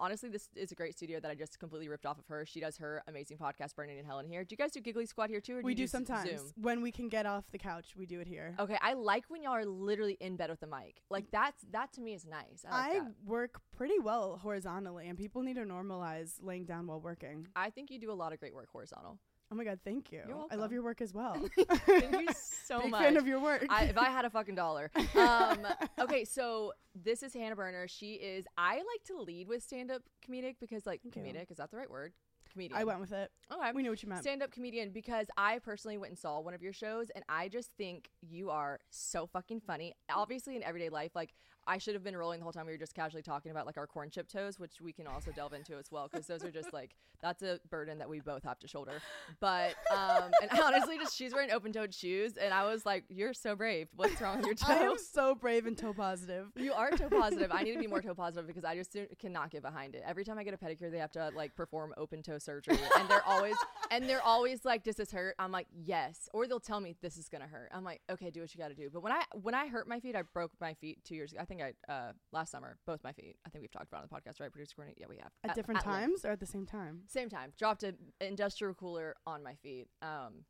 Honestly, this is a great studio that I just completely ripped off of her. She does her amazing podcast, Burning in Hell here. Do you guys do Giggly Squad here too? Or we you do s- sometimes Zoom? when we can get off the couch. We do it here. Okay, I like when y'all are literally in bed with the mic. Like that's that to me is nice. I, like I work pretty well horizontally, and people need to normalize laying down while working. I think you do a lot of great work horizontal. Oh my god, thank you. I love your work as well. Thank you so Big much. fan of your work. I, if I had a fucking dollar. Um, okay, so this is Hannah Berner. She is. I like to lead with stand up comedic because like Thank you. comedic is that the right word? Comedian. I went with it. Okay. We knew what you meant. stand up comedian because I personally went and saw one of your shows and I just think you are so fucking funny. Obviously in everyday life, like I should have been rolling the whole time we were just casually talking about like our corn chip toes, which we can also delve into as well because those are just like that's a burden that we both have to shoulder. But um and honestly just she's wearing open toed shoes and I was like, You're so brave. What's wrong with your toe?" I am so brave and toe positive. You are toe positive. I need to be more toe positive because I just cannot get behind it. Every time I get a pedicure, they have to like perform open toe surgery, and they're always and they're always like, "Does this hurt?" I'm like, "Yes," or they'll tell me this is gonna hurt. I'm like, "Okay, do what you got to do." But when I when I hurt my feet, I broke my feet two years. ago. I think I uh last summer both my feet. I think we've talked about it on the podcast, right? Producer Courtney, yeah, we have At, different length. times or at the same time? Same time, dropped an industrial cooler on my feet. Um,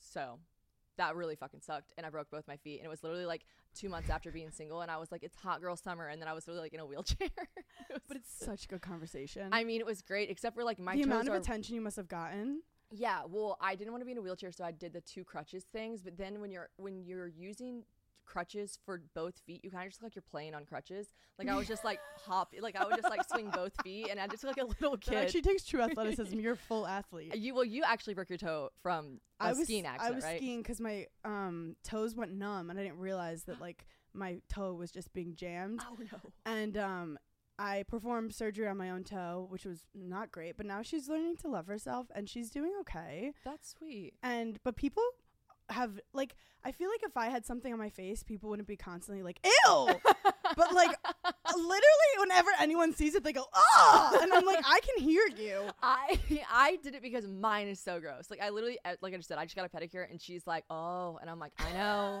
so that really fucking sucked, and I broke both my feet, and it was literally like two months after being single, and I was like, it's hot girl summer, and then I was literally like in a wheelchair. It But it's such a good conversation. I mean, it was great, except for like my the amount of attention you must have gotten. Yeah, well, I didn't want to be in a wheelchair, so I did the two crutches things. But then when you're when you're using crutches for both feet, you kind of just look like you're playing on crutches. Like I was just like hop, like I would just like swing both feet, and I just look like a little That kid. actually takes true athleticism. You're a full athlete. you well, you actually broke your toe from a I was skiing accident, I was right? skiing because my um toes went numb, and I didn't realize that like my toe was just being jammed. Oh no. And um, I performed surgery on my own toe, which was not great. But now she's learning to love herself, and she's doing okay. That's sweet. And but people have like I feel like if I had something on my face, people wouldn't be constantly like ew. but like literally, whenever anyone sees it, they go ah, and I'm like I can hear you. I I did it because mine is so gross. Like I literally, uh, like I just said, I just got a pedicure, and she's like, "Oh," and I'm like, "I know,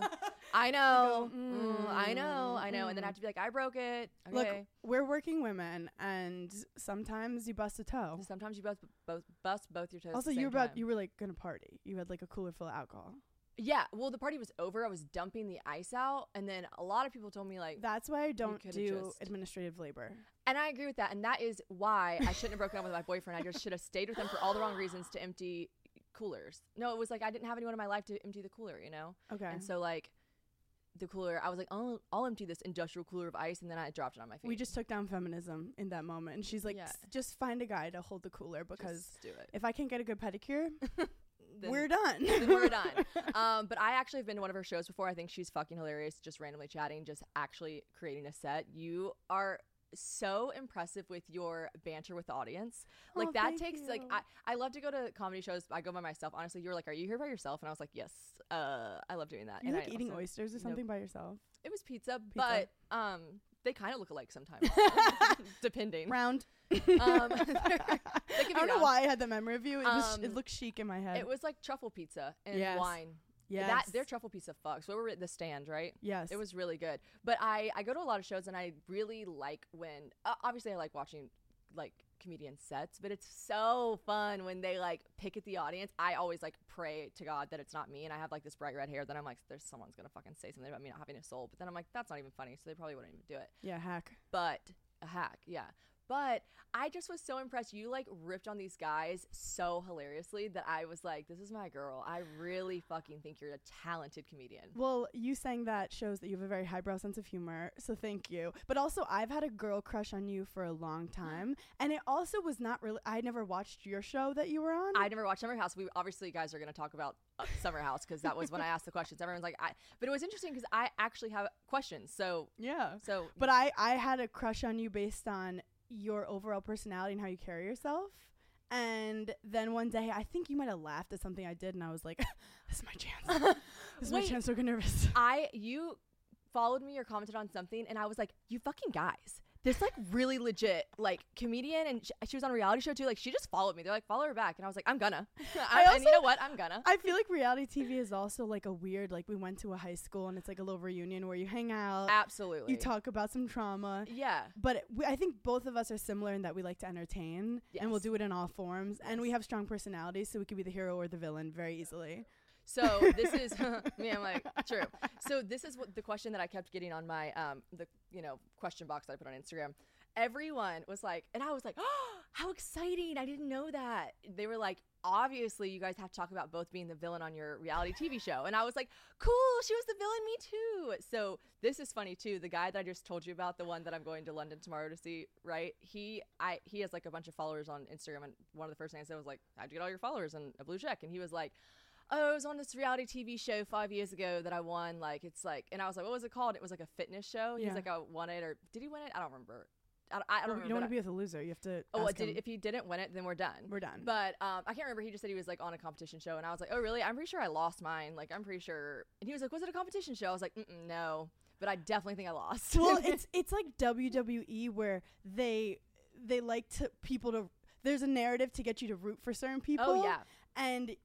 I know, mm, I know, I know," and then I have to be like, "I broke it." Okay. Look, we're working women, and sometimes you bust a toe. Sometimes you both both bust both your toes. Also, you were about time. you were like gonna party. You had like a cooler full of alcohol. Yeah, well, the party was over. I was dumping the ice out, and then a lot of people told me like, That's why I don't do just- administrative labor. and I agree with that, and that is why I shouldn't have broken up with my boyfriend. I just should have stayed with him for all the wrong reasons to empty coolers. No, it was like I didn't have anyone in my life to empty the cooler, you know. Okay. And so like, the cooler, I was like, I'll I'll empty this industrial cooler of ice, and then I dropped it on my feet. we just took down feminism in that moment, and she's like, Yeah. "Just find a guy to hold the cooler because Just do it. if I can't get a good pedicure, Then- we're done. then we're done. Um, but I actually have been to one of her shows before. I think she's fucking hilarious. Just randomly chatting, just actually creating a set. You are so impressive with your banter with the audience. Like Oh, that takes like. I, I love to go to comedy shows. I go by myself. Honestly, you were like, "Are you here by yourself?" And I was like, "Yes." Uh, I love doing that. you and like I eating also- oysters or Nope. something by yourself? It was pizza, Pizza. but um, they kind of look alike sometimes, depending. Round. Um, I don't know round. why I had that memory of you. It, was, Um, it looked chic in my head. It was like truffle pizza and Yes. wine. yes. That their truffle pizza fucks. We were at the stand, right? yes. It was really good. But I I go to a lot of shows and I really like when uh, obviously I like watching like comedian sets, but it's so fun when they like pick at the audience. I always like pray to God that it's not me, and I have like this bright red hair. Then I'm like, there's someone's gonna fucking say something about me not having a soul. But then I'm like, that's not even funny, so they probably wouldn't even do it. Yeah, hack. But a hack, yeah. But I just was so impressed. You like ripped on these guys so hilariously that I was like, this is my girl. I really fucking think you're a talented comedian. Well, you saying that shows that you have a very highbrow sense of humor, so thank you. But also, I've had a girl crush on you for a long time, and it also was not really. I never watched your show that you were on. I never watched Summer House. We obviously you guys are going to talk about uh, Summer House because that was when I asked the questions. Everyone's like, I. But it was interesting because I actually have questions. So yeah. so But I, I had a crush on you based on your overall personality and how you carry yourself. And then one day, I think you might have laughed at something I did, and I was like, "This is my chance. This is my chance." So get nervous. I you followed me or commented on something, and I was like, you fucking guys. This like really legit like comedian, and sh- she was on a reality show too. Like she just followed me. They're like follow her back, and I was like, I'm gonna. I, and you know what? I'm gonna. I feel like reality TV is also like a weird. Like we went to a high school, and it's like a little reunion where you hang out, Absolutely. you talk about some trauma. Yeah. But it, we, I think both of us are similar in that we like to entertain, and we'll do it in all forms. And we have strong personalities, so we could be the hero or the villain very easily. So this is me. I'm like true. So this is what the question that I kept getting on my um the you know question box that I put on Instagram. Everyone was like, and I was like, oh, how exciting! I didn't know that. They were like, obviously, you guys have to talk about both being the villain on your reality TV show, and I was like, cool. She was the villain, me too. So this is funny too. The guy that I just told you about, the one that I'm going to London tomorrow to see, right? He I he has like a bunch of followers on Instagram, and one of the first things I said was like, how'd you get all your followers and a blue check? And he was like oh, I was on this reality TV show five years ago that I won. Like, it's like, and I was like, what was it called? It was like a fitness show. He's Yeah. like, I won it, or did he win it? I don't remember. I, don't- I don't you remember. don't want to be with a loser. You have to. Oh, what, did, if he didn't win it, then we're done. We're done. But um, I can't remember. He just said he was like on a competition show, and I was like, oh, really? I'm pretty sure I lost mine. Like, I'm pretty sure. And he was like, was it a competition show? I was like, Mm-mm, no, but I definitely think I lost. well, it's it's like WWE where they they like to people to. There's a narrative to get you to root for certain people. oh yeah. and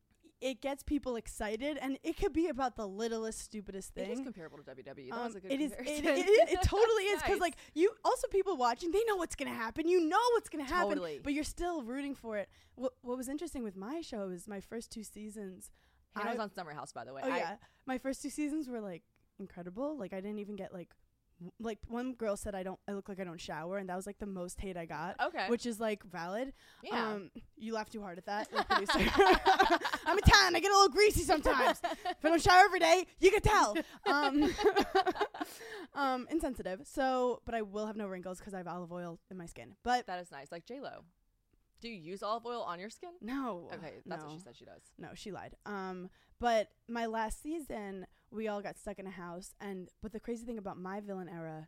it gets people excited, and it could be about the littlest, stupidest thing. It is comparable to WWE. That Um, was a good it is. It, it, it, it totally is because Nice. like you also people watching they know what's gonna happen. You know what's gonna happen, Totally. but you're still rooting for it. What What was interesting with my show is my first two seasons. Hannah was on Summer House, by the way. Oh I- yeah, my first two seasons were like incredible. Like I didn't even get like like one girl said I don't I look like I don't shower and that was like the most hate I got. Okay. Which is like valid. Yeah. Um you laugh too hard at that. I'm Italian, I get a little greasy sometimes. if I don't shower every day, you can tell. Um um insensitive. So but I will have no wrinkles because I have olive oil in my skin. But that is nice. Like J Lo. Do you use olive oil on your skin? no. Okay, that's no. what she said she does. No, she lied. Um, but my last season, we all got stuck in a house, and but the crazy thing about my villain era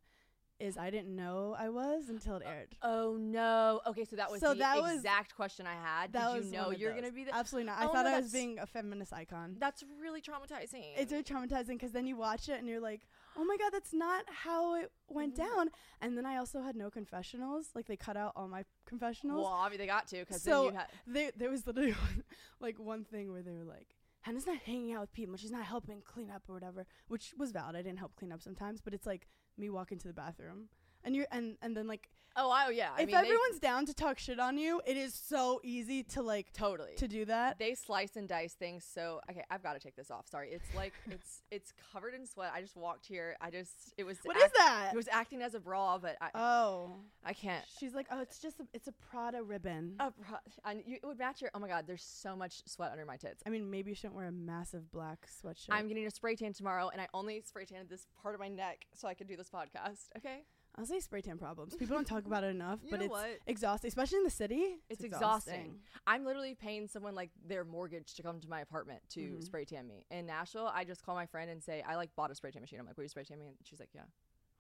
is I didn't know I was until it aired. Oh no. Okay, so that was So the that was- exact question I had. That Did was you know one of you're those. gonna be the? Absolutely not. I Oh, thought no, I was that's- being a feminist icon. That's really traumatizing. It's very traumatizing because then you watch it and you're like, oh my god, that's not how it went Mhm. down. And then I also had no confessionals. Like they cut out all my confessionals. well, obviously they got to because So- then you had. there there was literally one, like one thing where they were like Hannah's not hanging out with people she's not helping clean up or whatever which was valid I didn't help clean up sometimes but it's like me walking to the bathroom and you're and and then like Oh, I, yeah. I if mean, they- everyone's down to talk shit on you it is so easy to like totally. to do that. They slice and dice things so okay i've got to take this off sorry. It's like it's it's covered in sweat. I just walked here. I just it was What is that? it was acting as a bra but i oh. I can't. She's like oh it's just a, it's a Prada ribbon. A bra, and you, it would match your oh my god there's so much sweat under my tits. I mean maybe you shouldn't wear a massive black sweatshirt. I'm getting a spray tan tomorrow and i only spray tanned this part of my neck so i can do this podcast okay I'll say spray tan problems people don't talk about it enough but it's what? exhausting especially in the city it's exhausting. I'm literally paying someone like their mortgage to come to my apartment to Mhm. spray tan me. In Nashville, I just call my friend and say, I like bought a spray tan machine. I'm like, will you spray tan me? And she's like, yeah.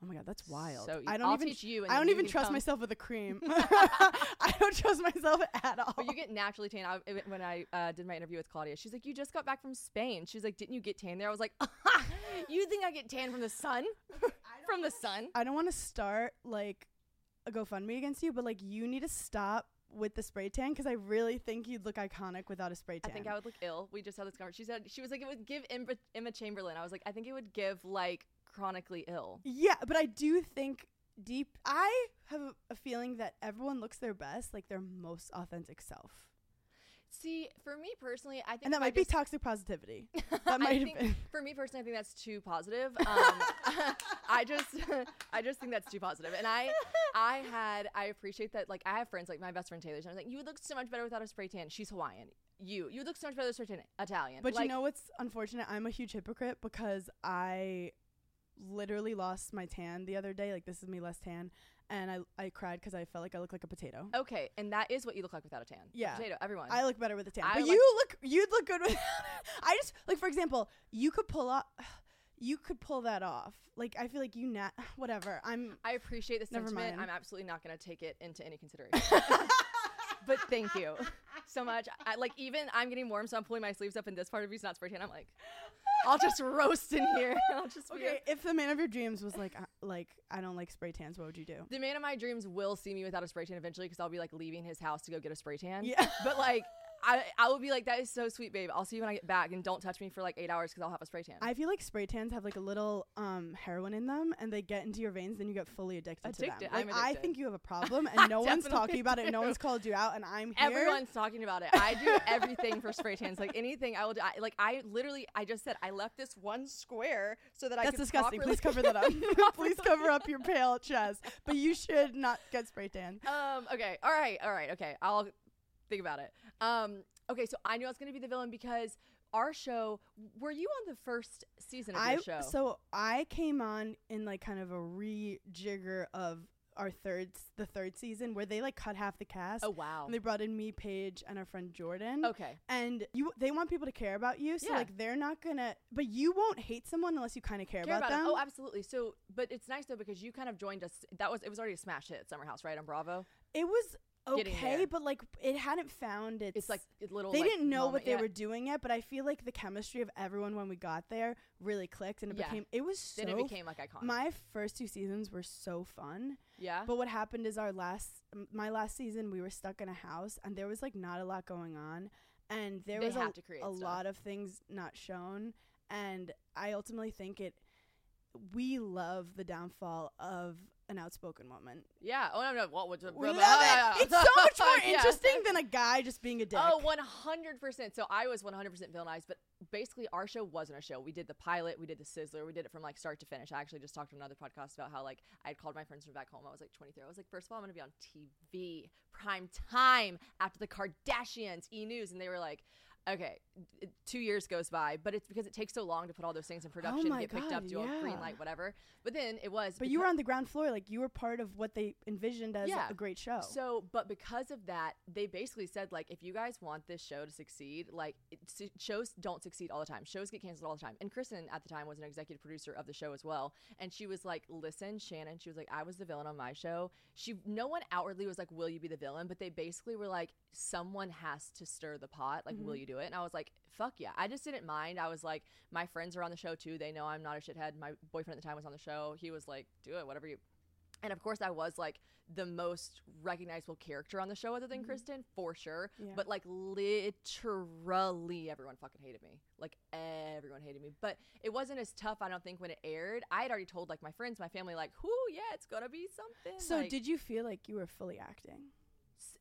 Oh my god, that's wild. So I don't will even teach you. And I don't you even trust come- myself with a cream. I don't trust myself at all. But you get naturally tan. I, when I uh, did my interview with Claudia, she's like, "You just got back from Spain." She's like, "Didn't you get tan there?" I was like, "You think I get tan from the sun? From the sun?" I don't want to start like a GoFundMe against you, but like you need to stop with the spray tan because I really think you'd look iconic without a spray tan. I think I would look ill. We just had this conversation. She said she was like, "It would give Emma, Emma Chamberlain." I was like, "I think it would give like chronically ill." yeah, but I do think deep. I have a feeling that everyone looks their best, like their most authentic self, See, for me personally, I think and that I might be just- toxic positivity. That might have been. For me personally, I think that's too positive. Um, I just, I just think that's too positive. And I, I had, I appreciate that. Like, I have friends, like my best friend Taylor. And I was like, you would look so much better without a spray tan. She's Hawaiian. You, you look so much better with a spray tan. Italian. But like, you know what's unfortunate? I'm a huge hypocrite because I literally lost my tan the other day. Like this is me less tan, and I I cried because I felt like I looked like a potato. Okay, and that is what you look like without a tan. Yeah. potato. Everyone. I look better with a tan, I but like- you look you'd look good with. I just like for example, you could pull off. You could pull that off. Like I feel like you nat whatever. I'm I appreciate this Never sentiment. mind. I'm absolutely not going to take it into any consideration. but thank you so much. I, like even I'm getting warm, so I'm pulling my sleeves up, and this part of me's not spray tan. I'm like, I'll just roast in here. I'll just be a- okay. If the man of your dreams was like uh, like I don't like spray tans, what would you do? the man of my dreams will see me without a spray tan eventually because I'll be like leaving his house to go get a spray tan. Yeah. But like, I I will be like, that is so sweet, babe. I'll see you when I get back, and don't touch me for like eight hours because I'll have a spray tan. I feel like spray tans have like a little um heroin in them, and they get into your veins, then you get fully addicted, to them. Like, I'm I think you have a problem, and no one's talking about it. No one's called you out, and I'm here. Everyone's talking about it. I do everything for spray tans. Like anything, I will do. I, like I literally, I just said I left this one square so that I That's disgusting. Please cover that up. Please cover up your pale chest. But you should not get spray tan. Um. Okay. All right. All right. Okay. I'll think about it. Um. Okay. So I knew I was gonna be the villain because our show. Were you on the first season of I your show? so I came on in like kind of a rejigger of our third the third season where they like cut half the cast. oh wow. And they brought in me, Paige, and our friend Jordan. Okay. And you, they want people to care about you, so Yeah. like they're not gonna. But you won't hate someone unless you kind of care, Care about, about it. them. Oh, absolutely. So, but it's nice though because you kind of joined us. That was it was already a smash hit, Summer House, right on Bravo. it was okay, but like it hadn't found its. It's like a little. they like, didn't know what they Yeah. were doing yet, but I feel like the chemistry of everyone when we got there really clicked, and it Yeah. became. It was so. Then it became like iconic. my first two seasons were so fun, yeah. but what happened is our last, my last season, we were stuck in a house, and there was like not a lot going on, and there They was a, a stuff. lot of things not shown, and I ultimately think it. We love the downfall of an outspoken woman. yeah. Oh no no. What was We love it. It's so much more interesting than a guy just being a dick. Oh, 100%. So I was 100% villainized, but basically our show wasn't a show. We did the pilot, we did the sizzler, we did it from like start to finish. I actually just talked to another podcast about how like I had called my friends from back home. I was like 23. I was like, first of all, I'm to be on TV, prime time after the Kardashians, E News. And they were like, okay, two years goes by, but it's because it takes so long to put all those things in oh production, Oh get picked up, God, do a green light, whatever. But then it was. But you were on the ground floor, like you were part of what they envisioned as Yeah. a great show. So, but because of that, they basically said like, if you guys want this show to succeed, like it, shows don't succeed all the time. Shows get canceled all the time. And Kristin at the time was an executive producer of the show as well, and she was like, "Listen, Shannon," she was like, "I was the villain on my show." She, no one outwardly was like, "Will you be the villain?" But they basically were like, "Someone has to stir the pot. Like, mm-hmm. will you do it?" And I was like, "Fuck yeah!" I just didn't mind. I was like, my friends are on the show too. They know I'm not a shithead. My boyfriend at the time was on the show. He was like, "Do it, whatever you." And of course, I was like the most recognizable character on the show, other than mm-hmm. Kristin, for sure. Yeah. But like literally, everyone fucking hated me. Like everyone hated me. But it wasn't as tough, I don't think, when it aired. I had already told like my friends, my family, like, "Whoo, yeah, it's gonna be something." So Like, did you feel like you were fully acting?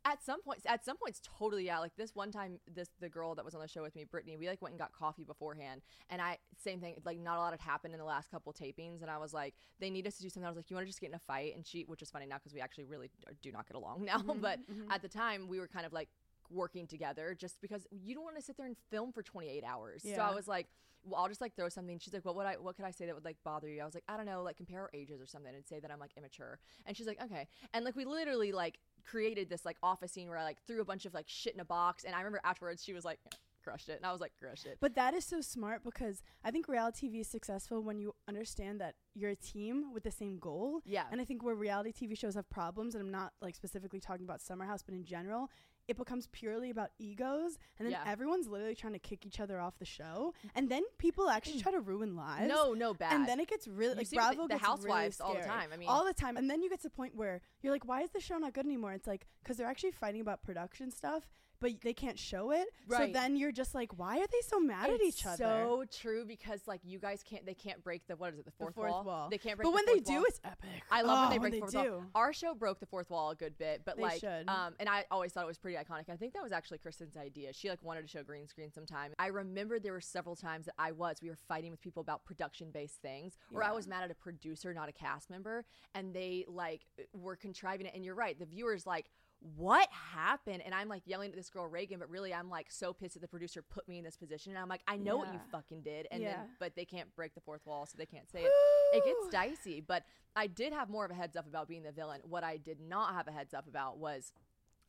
At some points at some points totally yeah like this one time this the girl that was on the show with me brittany we like went and got coffee beforehand and i same thing like not a lot had happened in the last couple tapings and i was like they need us to do something i was like you want to just get in a fight and she which is funny now because we actually really do not get along now mm-hmm, but mm-hmm. at the time we were kind of like working together just because you don't want to sit there and film for 28 hours so i was like well, I'll just like throw something. She's like, "What would I? What could I say that would like bother you?" I was like, "I don't know, like compare our ages or something, and say that I'm like immature." And she's like, "Okay." And like we literally like created this like office scene where I like threw a bunch of like shit in a box, and I remember afterwards she was like, "Crushed it," and I was like, "Crushed it." But that is so smart because I think reality TV is successful when you understand that you're a team with the same goal. Yeah. And I think where reality TV shows have problems, and I'm not like specifically talking about Summer House, but in general, it becomes purely about egos, and then Yeah. everyone's literally trying to kick each other off the show, mm. and then people actually mm. try to ruin lives. no, no, bad. And then it gets really You like the- Bravo the gets Housewives really all the time. I mean- all the time. And then you get to the point where you're like, why is the show not good anymore? It's like because they're actually fighting about production stuff but they can't show it. So then you're just like, why are they so mad at each other? So true because like you guys can't they can't break the what is it the The fourth, fourth wall. They can't break. but the when they fourth do, wall. it's epic. I love oh, when they break the fourth do. wall. Our show broke the fourth wall a good bit, but They like, should. um, and I always thought it was pretty iconic. I think that was actually Kristin's idea. She like wanted to show green screen sometime. I remember there were several times that I was we were fighting with people about production based things, or I was mad at a producer, not a cast member, and they like were contriving it. And you're right, the viewers like. What happened? And I'm like yelling at this girl Reagan, but really I'm like so pissed that the producer put me in this position. And I'm like, I know what you fucking did, and Yeah. then but they can't break the fourth wall, so they can't say it. It gets dicey, but I did have more of a heads up about being the villain. What I did not have a heads up about was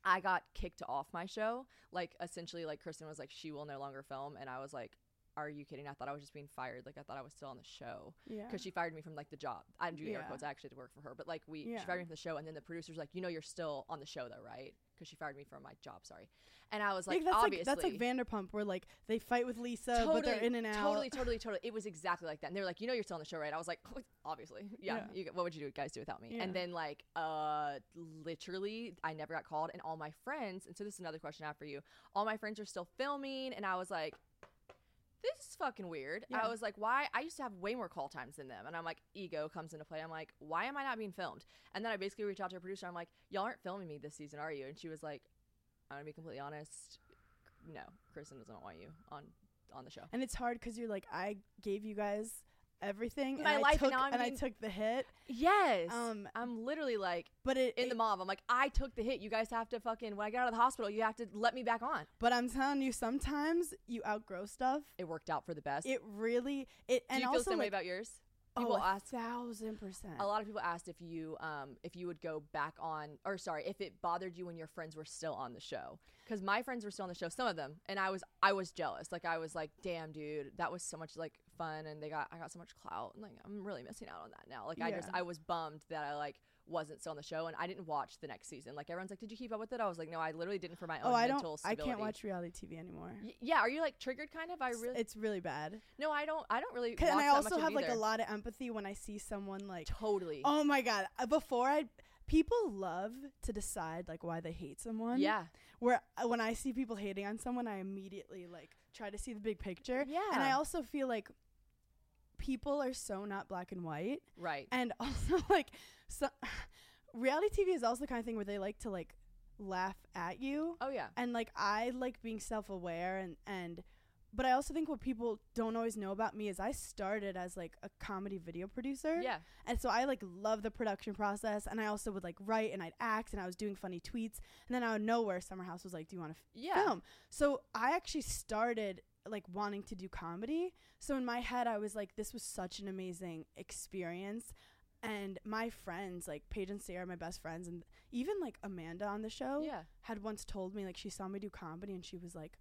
I got kicked off my show. Like essentially, like Kristin was like, she will no longer film, and I was like, are you kidding? I thought I was just being fired. Like I thought I was still on the show Yeah. because she fired me from like the job. I'm doing air Yeah. quotes. I actually had to work for her, but like we, Yeah. she fired me from the show, and then the producer's like, you know, you're still on the show though, right? Because she fired me from my job. Sorry, and I was like, that's obviously, like that's like Vanderpump, where like they fight with Lisa, but they're in and out. Totally, totally, totally. It was exactly like that. And they were like, you know, you're still on the show, right? I was like, obviously, yeah. Yeah. You, what would you do, guys do without me? And then like, uh, literally, I never got called, and all my friends. And so this is another question I have for you. All my friends are still filming, and I was like. This is fucking weird. I was like, why? I used to have way more call times than them. And I'm like, ego comes into play. I'm like, why am I not being filmed? And then I basically reached out to a producer. I'm like, y'all aren't filming me this season, are you? And she was like, I'm going to be completely honest. No, Kristin doesn't want you on on the show. and it's hard because you're like, I gave you guys everything, My and life, I took, now I'm and I took the hit. Yes. Um, I'm literally like But it, in the mob. I'm like, I took the hit. You guys have to fucking when I get out of the hospital, you have to let me back on. but I'm telling you, sometimes you outgrow stuff. It worked out for the best. It really it Do and you feel the also same way about yours? oh, a ask thousand percent. a lot of people asked if you um if you would go back on or sorry if it bothered you when your friends were still on the show because my friends were still on the show some of them and i was i was jealous like i was like damn dude that was so much like fun and they got i got so much clout and like i'm really missing out on that now like i just i was bummed that i like wasn't still on the show and i didn't watch the next season like everyone's like did you keep up with it i was like no i literally didn't for my own oh, I mental don't. I can't watch reality TV anymore. Y- yeah are you like triggered kind of i It's- really It's really bad. no i don't i don't really 'Cause- watch and I that also much of have like a either. lot of empathy when I see someone like totally Oh my god! uh, Before I, people love to decide like why they hate someone. yeah Where uh, when I see people hating on someone, I immediately like try to see the big picture. Yeah. And I also feel like people are so not black and white, right. And also like so, reality TV is also the kind of thing where they like to like laugh at you, oh yeah. And like I like being self aware and and. But I also think what people don't always know about me is I started as like a comedy video producer. yeah. And so I like love the production process. And I also would like write and I'd act and I was doing funny tweets. And then out of nowhere Summer House was like, "Do you want to yeah. film?" So I actually started like wanting to do comedy. So in my head I was like this was such an amazing experience and my friends like Paige and Sarah, are my best friends and even like Amanda on the show yeah had once told me like she saw me do comedy and she was like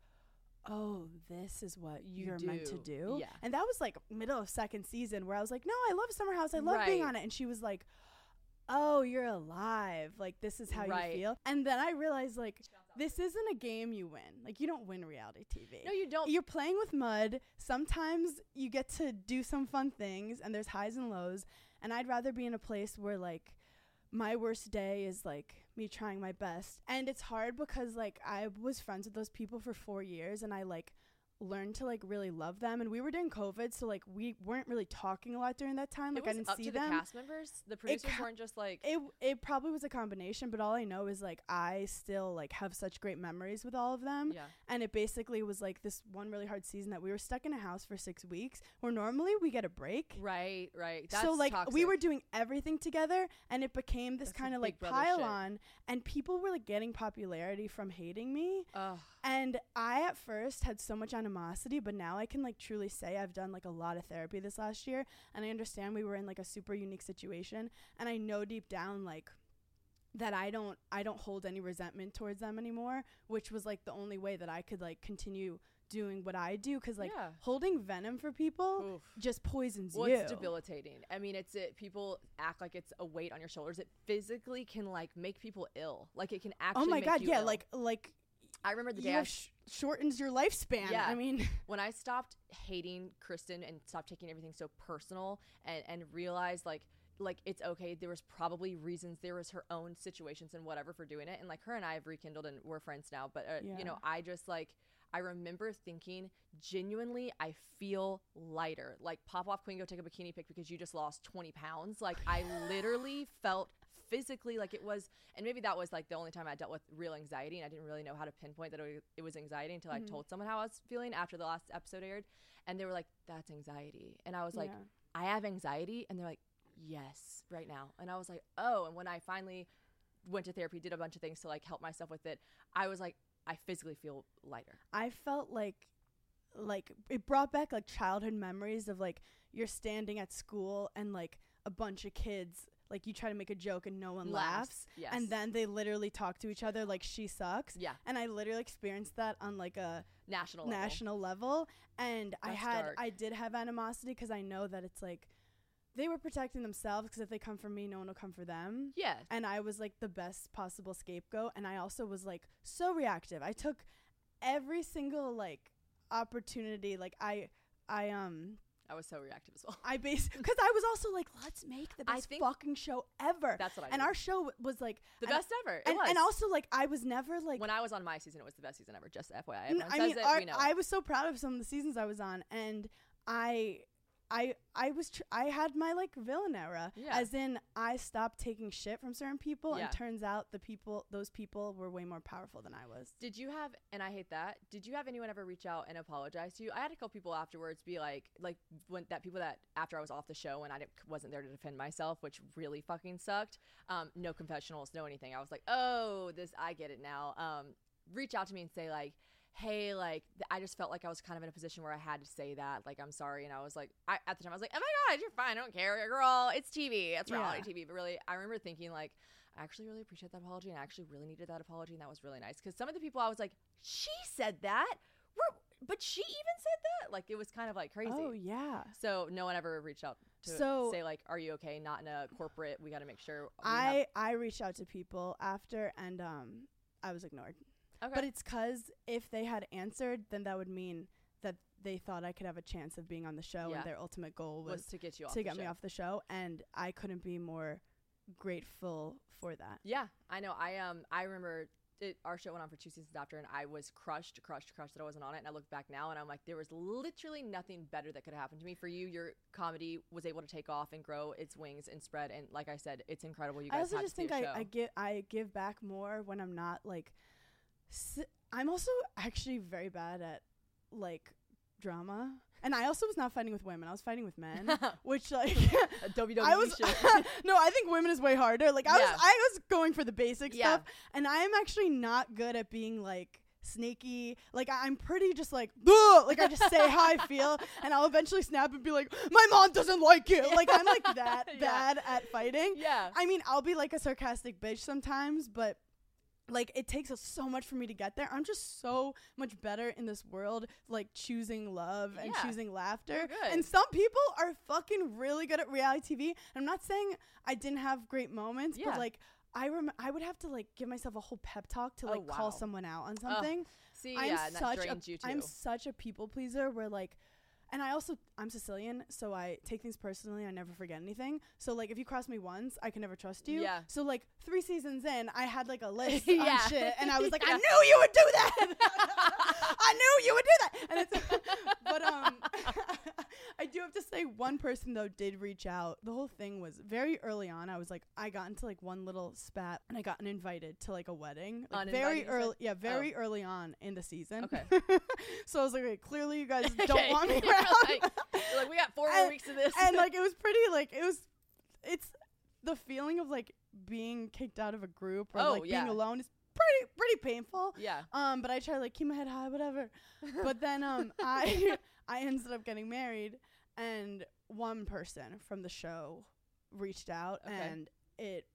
oh this is what You you're meant to do. Yeah. and that was like middle of second season where i was like no i love summer house i love being on it and she was like oh you're alive like this is how Right. you feel and then i realized like this isn't a game you win. Like you don't win reality tv No, you don't. you're playing with mud. Sometimes you get to do some fun things and there's highs and lows. And i'd rather be in a place where like my worst day is like me trying my best. And it's hard because like i was friends with those people for four years and i like learned to like really love them and we were doing covid so like we weren't really talking a lot during that time like i didn't up see to them. the cast members. The producers ca- weren't just like it it probably was a combination but all i know is like i still like have such great memories with all of them. Yeah, and it basically was like this one really hard season that we were stuck in a house for six weeks where normally we get a break. Right, right. That's so like we were doing everything together and it became this kind of like pile on and people were like getting popularity from hating me. Ugh. And i at first had so much animosity but now i can like truly say i've done like a lot of therapy this last year and i understand we were in like a super unique situation and i know deep down like that I don't I don't hold any resentment towards them anymore, which was like the only way that I could like continue doing what I do cuz like Yeah. holding venom for people Oof. just poisons Well, you. it's debilitating. I mean, it's it. People act like it's a weight on your shoulders. It physically can like make people ill. Like it can oh actually. oh my god, yeah, ill. like like I remember the day I sh- shortens your lifespan. Yeah. I mean, when I stopped hating Kristin and stopped taking everything so personal and, and realized like like it's okay. There was probably reasons. There was her own situations and whatever for doing it. And like her and I have rekindled and we're friends now. But uh, Yeah. you know, I just like I remember thinking genuinely, I feel lighter. Like pop off queen, go take a bikini pic because you just lost twenty pounds. Like I literally felt physically like it was and maybe that was like the only time i dealt with real anxiety and i didn't really know how to pinpoint that it was- anxiety until i mm-hmm. told someone how i was feeling after the last episode aired and they were like that's anxiety. And i was like Yeah. i have anxiety? And they're like yes right now. And i was like oh and when i finally went to therapy did a bunch of things to like help myself with it i was like i physically feel lighter. I felt like like it brought back like childhood memories of like you're standing at school and like a bunch of kids like you try to make a joke and no one laughs, yes and then they literally talk to each other like she sucks. Yeah. And I literally experienced that on like a national level. national level. And I had dark. I did have animosity cuz I know that it's like they were protecting themselves because if they come for me no one will come for them. Yeah. And I was like the best possible scapegoat. And I also was like so reactive. I took every single like opportunity like I I um i was so reactive as well I base cuz I was also like let's make the best fucking show ever. that's what i and did. our show was like the best ever it and, was and also like I was never like when I was on my season, it was the best season ever. Just FYI, everyone I mean, it. our. I was so proud of some of the seasons I was on, and I, I, I was, tr- I had my like villain era, Yeah. as in I stopped taking shit from certain people, Yeah. and turns out the people, those people were way more powerful than I was. Did you have, and I hate that. Did you have anyone ever reach out and apologize to you? I had a couple people afterwards be like, like when that people that after I was off the show and I wasn't there to defend myself, which really fucking sucked. Um, no confessionals, no anything. I was like, oh, this, I get it now. Um, reach out to me and say like, hey, like I just felt like I was kind of in a position where I had to say that, like I'm sorry, and I was like, I, at the time I was like, oh my god, you're fine, I don't care, girl, it's TV, it's reality Yeah. TV. But really, I remember thinking like. I actually really appreciate that apology, and I actually really needed that apology, and that was really nice. Because some of the people I was like, she said that, We're, but she even said that, like it was kind of like crazy. Oh yeah. So no one ever reached out to So- say like, "Are you okay?" Not in a corporate. We got to make sure. we have- I I reached out to people after, and um, I was ignored. Okay. But it's cause if they had answered, then that would mean that they thought I could have a chance of being on the show, Yeah. and their ultimate goal was, was to get you off to the get me off the show, and I couldn't be more grateful for that. Yeah, I know. I um I remember it, our show went on for two seasons after, and I was crushed, crushed, crushed that I wasn't on it. And I look back now, and I'm like, there was literally nothing better that could have happened to me. For you, your comedy was able to take off and grow its wings and spread. And like I said, it's incredible. You guys I also just to think I, show. I give I give back more when I'm not like. S- I'm also actually very bad at like drama, and I also was not fighting with women. I was fighting with men, which like WWE I was no. I think women is way harder. Like I Yeah. was I was going for the basic Yeah. stuff, and I am actually not good at being like sneaky. Like I- I'm pretty just like "Ugh," like I just say how I feel, and I'll eventually snap and be like, my mom doesn't like you. Like I'm like that Yeah. bad at fighting. yeah. I mean, I'll be like a sarcastic bitch sometimes, but like it takes us so much for me to get there. I'm just so much better in this world, like choosing love and Yeah. choosing laughter. And some people are fucking really good at reality TV. And I'm not saying I didn't have great moments, Yeah. but like I rem- I would have to like give myself a whole pep talk to Oh, like call someone out on something. See, I'm yeah, such a drains you too. I'm such a people pleaser where like and I also I'm Sicilian, so I take things personally. I never forget anything. So like if you cross me once, I can never trust you. Yeah. So like three seasons in, I had like a list Yeah. on shit, and I was like, I knew you would do that. I knew you would do that. And it's but um, I do have to say one person though did reach out. The whole thing was very early on. I was like, I got into like one little spat, and I got invited to like a wedding. Like very Uninvited, you said? early, yeah, very early on in the season. Okay. so I was like, okay, clearly you guys don't Okay. want me around. like, like, we got four more weeks of this. and like it was pretty like it was it's the feeling of like being kicked out of a group or Oh, like yeah. being alone is pretty pretty painful. yeah. Um, but I try to like keep my head high, whatever. but then um I I ended up getting married and one person from the show reached out Okay. and it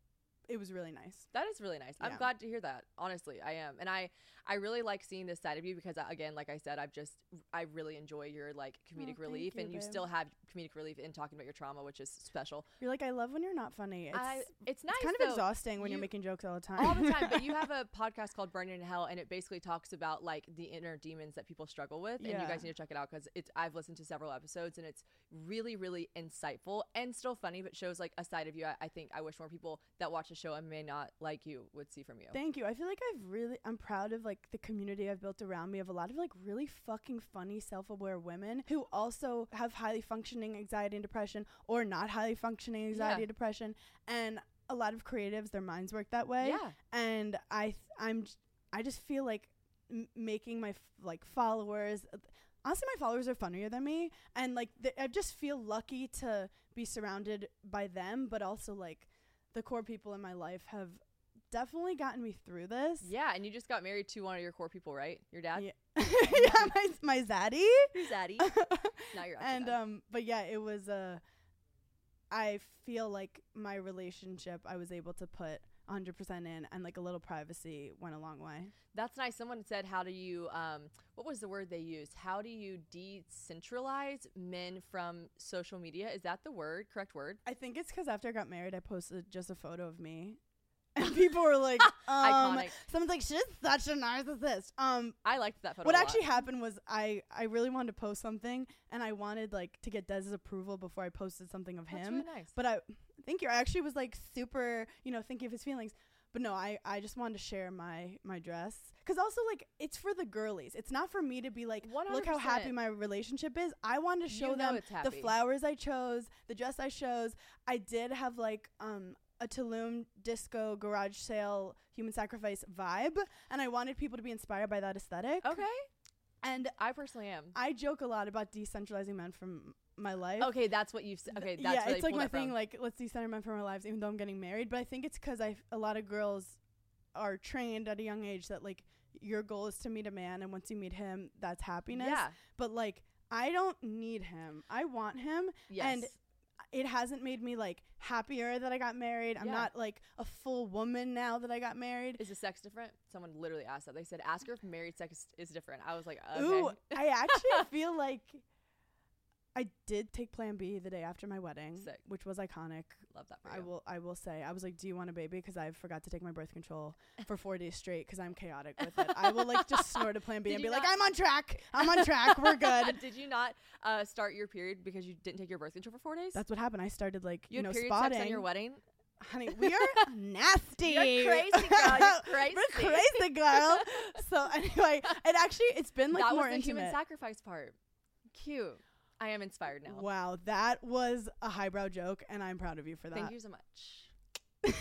it was really nice. That is really nice. I'm glad to hear that. Honestly, I am, and I I really like seeing this side of you because again, like I said, I've just I really enjoy your like oh, comedic thank relief, you, and you babe. still have comedic relief in talking about your trauma, which is special. You're like, I love when you're not funny. It's, I, it's nice. it's kind of though. exhausting when you're making jokes all the time. all the time. But you have a podcast called Burning in Hell, and it basically talks about like the inner demons that people struggle with. yeah. And you guys need to check it out because it's I've listened to several episodes, and it's really, really insightful and still funny, but shows like a side of you. I, I think I wish more people that watch the show and may not like you would see from you. Thank you. I feel like I've really I'm proud of like the community I've built around me of a lot of like really fucking funny self-aware women who also have highly functioning anxiety and depression or not highly functioning anxiety Yeah. and depression and a lot of creatives their minds work that way. Yeah. And I th- I'm j- I just feel like m- making my f- like followers uh, honestly my followers are funnier than me and like th- I just feel lucky to be surrounded by them but also like the core people in my life have definitely gotten me through this. Yeah, and you just got married to one of your core people, right? Your dad? Yeah, yeah my my zaddy. Your zaddy. now you're and um but yeah, it was uh I feel like my relationship I was able to put 100% in and like a little privacy went a long way. That's nice. Someone said, "How do you? Um, what was the word they used? How do you decentralize men from social media? Is that the word? Correct word? I think it's cuz after I got married I posted just a photo of me. And people were like, um, Iconic. someone's like, she's such a narcissist. Um, I liked that photo. what a lot. actually happened was I I really wanted to post something and I wanted like to get Des's approval before I posted something of That's him. really nice. But I thank you. I actually was like super, you know, thinking of his feelings. But no, I I just wanted to share my my dress cuz also like it's for the girlies. It's not for me to be like look how happy 100%. my relationship is. I wanted to You show know them it's the happy. flowers I chose, the dress I chose. I did have like um a Tulum disco garage sale human sacrifice vibe and I wanted people to be inspired by that aesthetic. okay. And I personally am. I joke a lot about decentralizing men from my life. Okay, that's what you've. s- Okay, that's yeah, it's like my that from. thing. Like, let's decenter men from our lives, even though I'm getting married. But I think it's because I a lot of girls are trained at a young age that like your goal is to meet a man, and once you meet him, that's happiness. Yeah. But like, I don't need him. I want him. Yes. And it hasn't made me like happier that I got married. I'm Yeah. not like a full woman now that I got married. is the sex different? Someone literally asked that. They said, "Ask her if married sex is different." I was like, okay. Ooh, I actually feel like I did take Plan B the day after my wedding, Sick. which was iconic. Love that I will. I will say. I was like, "Do you want a baby?" Because I forgot to take my birth control for four days straight. Because I'm chaotic with it. I will like just snort a Plan B Did and be like, "I'm on track. I'm on track. We're good." Did you not uh, start your period because you didn't take your birth control for four days? That's what happened. I started like you you, know spotting. sex on your wedding. Honey, we are nasty. You're crazy, girl. You're crazy. We're crazy, girl. so anyway, it actually it's been like that more was the intimate. human sacrifice part. Cute. I am inspired now. Wow, that was a highbrow joke, and I'm proud of you for that. Thank you so much. okay,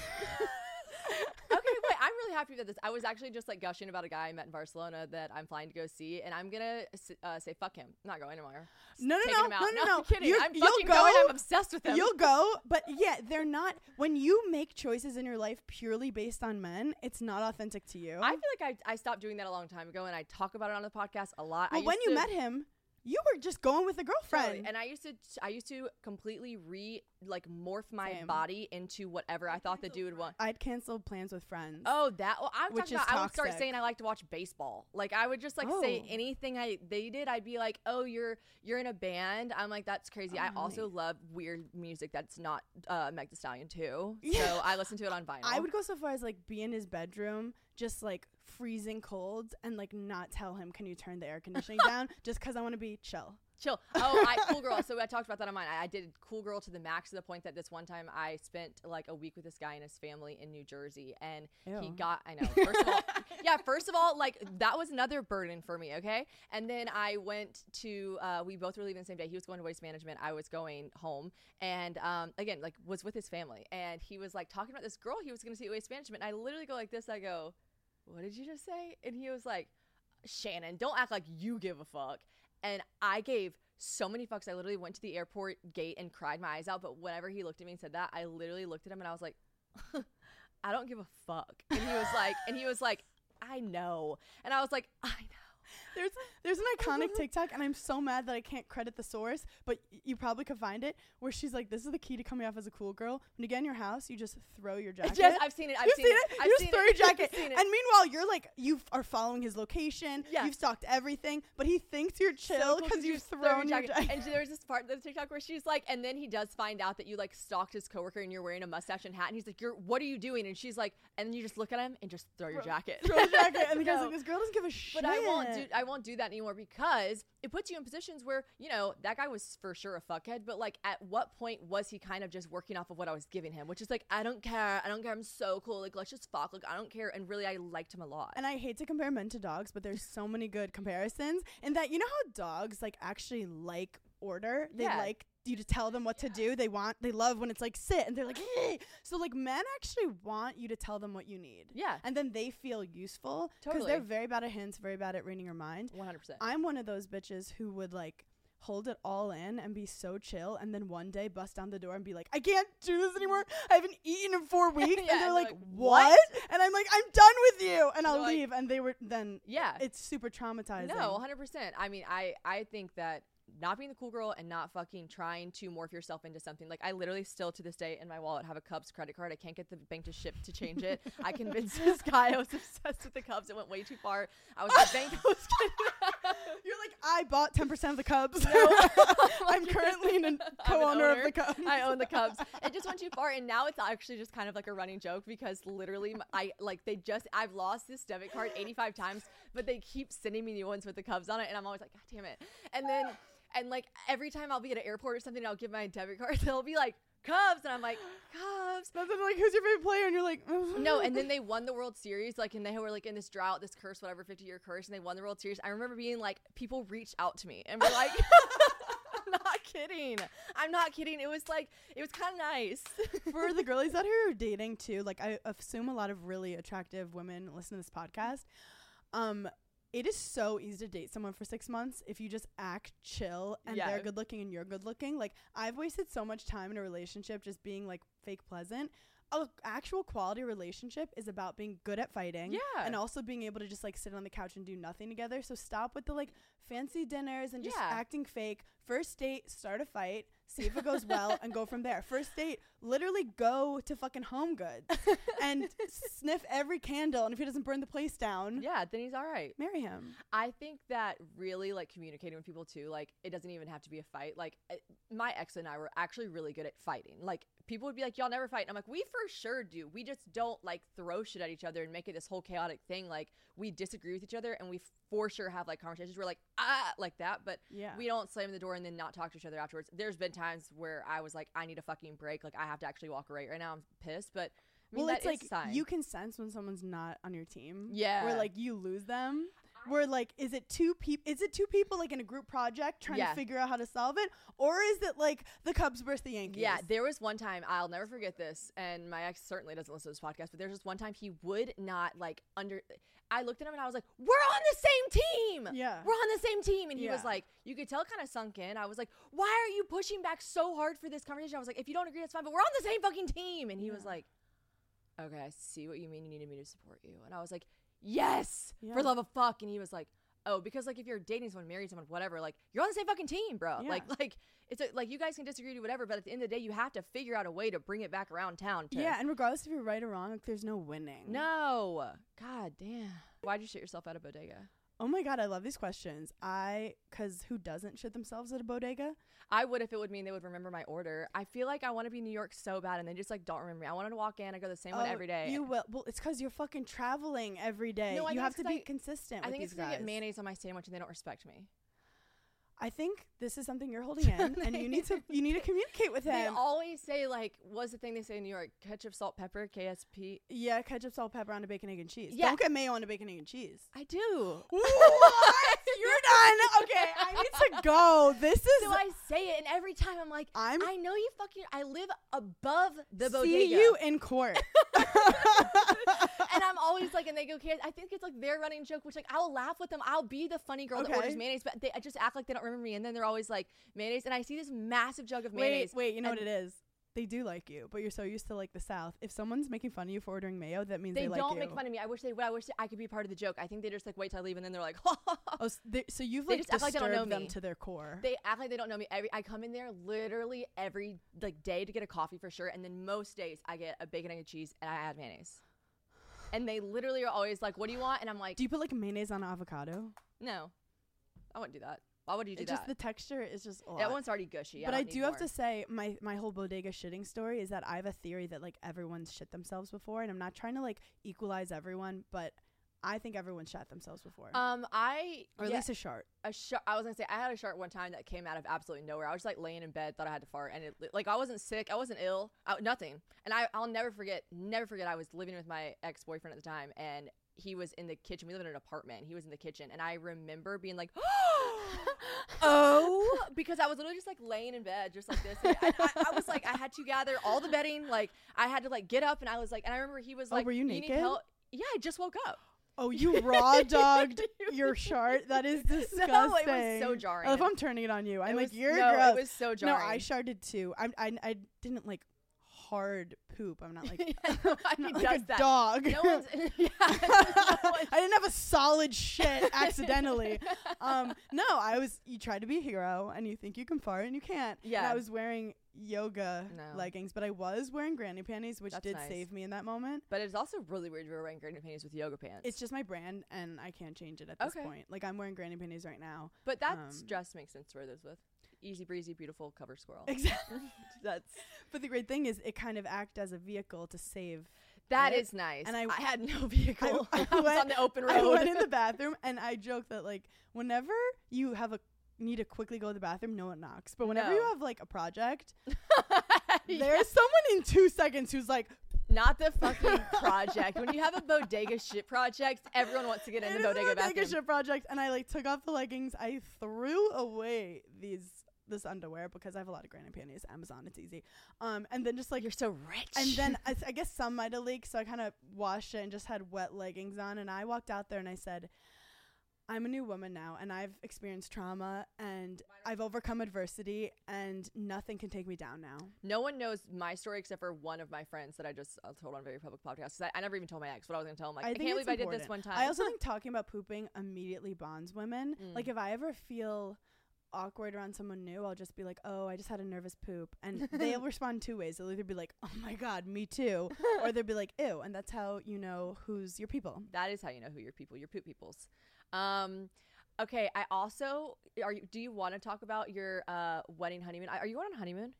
wait. I'm really happy about this. I was actually just like gushing about a guy I met in Barcelona that I'm flying to go see, and I'm gonna uh, say fuck him. I'm not going tomorrow. S- No, no, no, no, no, no. I'm kidding. You're- I'm going. go. I'm obsessed with him. You'll go, but yeah, they're not. When you make choices in your life purely based on men, it's not authentic to you. I feel like I, I stopped doing that a long time ago, and I talk about it on the podcast a lot. I well, when you to- met him, you were just going with a girlfriend. Totally. And I used to, I used to completely re like morph my Same. body into whatever I thought the dude would want. I'd cancel plans with friends. Oh, that. Well, I was Which talking is about. I would start saying I like to watch baseball. Like I would just like say Oh. anything I they did. I'd be like, oh, you're you're in a band. I'm like, that's crazy. I Oh, also love weird music that's not uh, Meg Thee Stallion too. Yeah. So I listen to it on vinyl. I would go so far as like be in his bedroom, just like freezing cold, and like not tell him, "Can you turn the air conditioning down?" Just because I want to be chill. chill. Oh, I cool girl. So I talked about that on mine. I, I did cool girl to the max to the point that this one time I spent like a week with this guy and his family in New Jersey, and he got. I know. First of all, yeah. First of all, like that was another burden for me. Okay, and then I went to. Uh, we both were leaving the same day. He was going to waste management. I was going home, and um, again, like was with his family, and he was like talking about this girl he was going to see at waste management. And I literally go like this. I go, "What did you just say?" And he was like. Shannon, don't act like you give a fuck. And I gave so many fucks. I literally went to the airport gate and cried my eyes out. But whenever he looked at me and said that, I literally looked at him and I was like, I don't give a fuck. And he was like, and he was like, I know. And I was like, I know. There's there's an iconic TikTok, and I'm so mad that I can't credit the source, but y- you probably could find it, where she's like, "This is the key to coming off as a cool girl. When you get in your house, you just throw your jacket." Yes, I've seen it. I've You've seen, seen it. it. I've you seen just throw it. your jacket, and meanwhile, you're like, you f- are following his location. Yeah. You've stalked everything, but he thinks you're chill cool because you you've throw thrown your jacket. And there was this part of the TikTok where she's like, and then he does find out that you like stalked his coworker and you're wearing a mustache and hat, and he's like, "You're what are you doing?" And she's like, and then you just look at him and just throw your jacket. throw your jacket, and the guy's No. like, "This girl doesn't give a shit." But I won't do I won't do that anymore because it puts you in positions where you know that guy was for sure a fuckhead. But like, at what point was he kind of just working off of what I was giving him, which is like, I don't care, I don't care, I'm so cool, like let's just fuck, like I don't care, and really I liked him a lot. And I hate to compare men to dogs, but there's so many good comparisons. In that, you know how dogs like actually like order. They Yeah. like you to tell them what to do. They want, they love when it's like sit, and they're like, "Eh." so like men actually want you to tell them what you need. yeah, And then they feel useful because they're very bad at hints, very bad at reading your mind. one hundred percent. I'm one of those bitches who would like hold it all in and be so chill and then one day bust down the door and be like, I can't do this anymore. I haven't eaten in four weeks. Yeah, and they're and like, like, what? "What?" And I'm like, I'm done with you. And I'll like- leave. And they were then Yeah, it's super traumatizing. No, 100%. I mean, I I think that not being the cool girl and not fucking trying to morph yourself into something like I literally still to this day in my wallet have a Cubs credit card. I can't get the bank to ship to change it. I convinced this guy I was obsessed with the Cubs. It went way too far. I was the bank was You're like, I bought 10% of the Cubs. No. I'm currently an, I'm an co-owner of the Cubs. I own the Cubs. It just went too far, and now it's actually just kind of like a running joke because literally, I like they just I've lost this debit card 85 times, but they keep sending me new ones with the Cubs on it, and I'm always like, God damn it! And then, and like every time I'll be at an airport or something, I'll give my debit card. They'll be like Cubs, and I'm like Cubs. That's like, who's your favorite player? And you're like, No, and then they won the World Series, like, and they were like in this drought, this curse, whatever, 50 year curse, and they won the World Series. I remember being like, people reached out to me and were like, I'm not kidding. I'm not kidding. It was like, it was kind of nice. for the girlies out here who are dating too, like I assume a lot of really attractive women listen to this podcast. Um, it is so easy to date someone for six months if you just act chill and Yeah. they're good looking and you're good looking. Like I've wasted so much time in a relationship just being like fake pleasant. A actual quality relationship is about being good at fighting. Yeah. And also being able to just like sit on the couch and do nothing together. So stop with the like fancy dinners and just Yeah. acting fake. First date, start a fight, see if it goes well, and go from there. First date, literally go to fucking Home Goods and sniff every candle. And if he doesn't burn the place down, yeah, then he's all right. marry him. I think that really like communicating with people too, like it doesn't even have to be a fight. Like uh, my ex and I were actually really good at fighting. Like people would be like, "Y'all never fight," and I'm like, "We for sure do. We just don't like throw shit at each other and make it this whole chaotic thing. Like we disagree with each other, and we for sure have like conversations. We're like ah like that, but Yeah. we don't slam the door and then not talk to each other afterwards. There's been times where I was like, I need a fucking break. Like I have to actually walk away right now. I'm pissed, but I mean, well, that it's like is a sign. you can sense when someone's not on your team. Yeah. Where like you lose them. Where like is it two people? Is it two people like in a group project trying Yeah. to figure out how to solve it, or is it like the Cubs versus the Yankees? Yeah, there was one time I'll never forget this, and my ex certainly doesn't listen to this podcast. But there's just one time he would not like under. I looked at him and I was like, "We're on the same team. Yeah. we're on the same team." And he was like, "You could tell, kind of sunk in." I was like, "Why are you pushing back so hard for this conversation?" I was like, "If you don't agree, that's fine, but we're on the same fucking team." And he was like, "Okay, I see what you mean. You needed me to support you." And I was like, "Yes, Yeah. for love of fuck." And he was like. Oh, because like if you're dating someone, married someone, whatever, like you're on the same fucking team, bro. Yeah. Like, like it's a, like you guys can disagree to whatever, but at the end of the day, you have to figure out a way to bring it back around town. To, Yeah, and regardless if you're right or wrong, like there's no winning. No. God damn. Why'd you shit yourself at a bodega? Oh my god, I love these questions. I, cause who doesn't shit themselves at a bodega? I would if it would mean they would remember my order. I feel like I want to be in New York so bad, and they just like don't remember me. I wanted to walk in. I go the same one Oh, every day. You will. Well, it's because you're fucking traveling every day. No, I you have to be I- consistent. I with think it's gonna guys. get mayonnaise on my sandwich, and they don't respect me. I think this is something you're holding in, and you need to you need to communicate with him. They always say like, what's the thing they say in New York? Ketchup, salt, pepper, KSP. yeah, ketchup, salt, pepper on a bacon, egg, and cheese. Yeah. Don't get mayo on a bacon, egg, and cheese. I do. what? You're done. Okay, I need to go. This is. So I say it, and every time I'm like, I'm- I know you fucking. I live above the see bodega. you in court. and I'm always like, and they go, "Okay." I think it's like their running joke, which like I'll laugh with them. I'll be the funny girl that orders mayonnaise, but they I just act like they don't remember me. And then they're always like mayonnaise, and I see this massive jug of mayonnaise. wait. You know what it is? they do like you, but you're so used to like the South. If someone's making fun of you for ordering mayo, that means They, they, like don't you. make fun of me. I wish they would. I wish I could be part of the joke. I think they just like wait till I leave and then they're like, Oh, s- they, so you've like just act like they don't know disturbed them me. to their core. They act like they don't know me. Every I come in there literally every like day to get a coffee for sure, and then most days I get a bacon egg and cheese and I add mayonnaise. And they literally are always like, "What do you want?" And I'm like, do you put like mayonnaise on avocado? "No, I wouldn't do that. Why would you do It that?" just the texture is just a lot. that one's already gushy. but I don't do have more. to say, my my whole bodega shitting story is that I have a theory that like everyone's shit themselves before, and I'm not trying to like equalize everyone, but I think everyone's shot themselves before, Um, I or at yeah, least a shark. a shark. I was gonna say I had a shark one time that came out of absolutely nowhere. I was just like laying in bed, thought I had to fart, and it like I wasn't sick, I wasn't ill, I, nothing. And I I'll never forget, never forget. I was living with my ex boyfriend at the time, and he was in the kitchen. We live in an apartment. He was in the kitchen, and I remember being like, "Oh," because I was literally just like laying in bed, just like this. And I, I, I was like, I had to gather all the bedding. Like I had to like get up, and I was like, and I remember he was Oh, like, were you naked? help?" Yeah, I just woke up. Oh, you raw dogged your shart. That is disgusting. No, it was so jarring. Oh, I love I'm turning it on you. I'm It like, was- you're no, gross. it was so jarring. no. I sharted too. I'm, I I didn't like hard poop. I'm not like, I'm not like a that. dog. No one's. Yeah, no I didn't have a solid shit accidentally. um, no, I was. You try to be a hero, and you think you can fart, and you can't. And Yeah. I was wearing yoga No. leggings, but I was wearing granny panties, which That's did nice. save me in that moment. But it's also really weird you were wearing granny panties with yoga pants. It's just my brand, and I can't change it at this Okay. point. Like I'm wearing granny panties right now. but that um, dress makes sense to wear those with. Easy breezy, beautiful cover squirrel. Exactly. That's but the great thing is, it kind of act as a vehicle to save. that Right? nice. And I, I- had no vehicle. I, I was went- on the open road. I went in the bathroom, and I joke that like whenever you have a need to quickly go to the bathroom, no one knocks. But whenever you have like a project, Yeah. there's someone in two seconds who's like, not the fucking project. When you have a bodega shit project, everyone wants to get in "It the is bodega bodega bathroom. shit project," and I like took off the leggings. I threw away these this underwear because I have a lot of granny panties. Amazon, it's easy. Um, and then just like You're so rich. And then I, I guess some might have leaked, so I kind of washed it and just had wet leggings on. And I walked out there and I said, I'm a new woman now, and I've experienced trauma, and I've overcome adversity, and nothing can take me down now. no one knows my story except for one of my friends that I just uh, told on a very public podcast. I, I never even told my ex what I was going to tell him. Like, I, think can't believe I did this one time. I also think talking about pooping immediately bonds women. Mm. Like if I ever feel awkward around someone new, I'll just be like, "Oh, I just had a nervous poop," and they'll respond two ways. They'll either be like, "Oh my god, me too," or they'll be like, "Ew," and that's how you know who's your people. That is how you know who your people, your poop peoples. Um, okay. I also are you? Do you want to talk about your uh wedding honeymoon? Are you going on a honeymoon?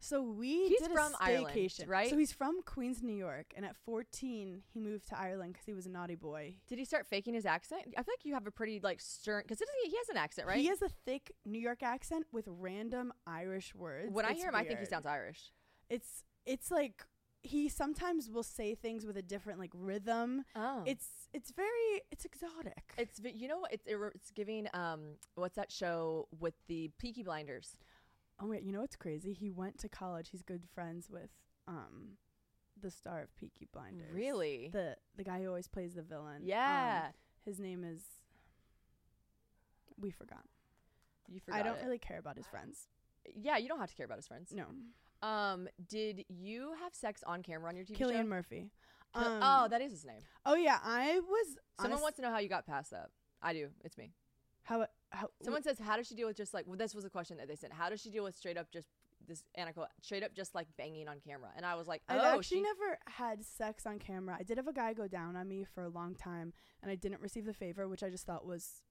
So we He's did from a Ireland, right? So he's from Queens, New York, and at 14 he moved to Ireland because he was a naughty boy. Did he start faking his accent? I feel like you have a pretty like stern because he, he has an accent, right? He has a thick New York accent with random Irish words. when I hear him, I think he sounds Irish. It's it's like he sometimes will say things with a different like rhythm. Oh, It's it's very it's exotic. it's you know what? it's it's giving um what's that show with the Peaky Blinders? Oh wait, you know what's crazy? He went to college. He's good friends with um the star of Peaky Blinders. Really? The the guy who always plays the villain. Um, yeah, his name is we forgot. you forgot. I don't it. really care about his friends. Yeah, you don't have to care about his friends. No. Um, did you have sex on camera on your TV Cillian show? Murphy. Kill- Um, oh, that is his name. Oh yeah, I was Someone honest- wants to know how you got past that. I do. It's me. how how Someone says, "How does she deal with just like?" Well, this was a question that they sent. How does she deal with straight up just this Annika straight up just like banging on camera? And I was like, "Oh, I've actually she, never had sex on camera. I did have a guy go down on me for a long time, and I didn't receive the favor, which I just thought was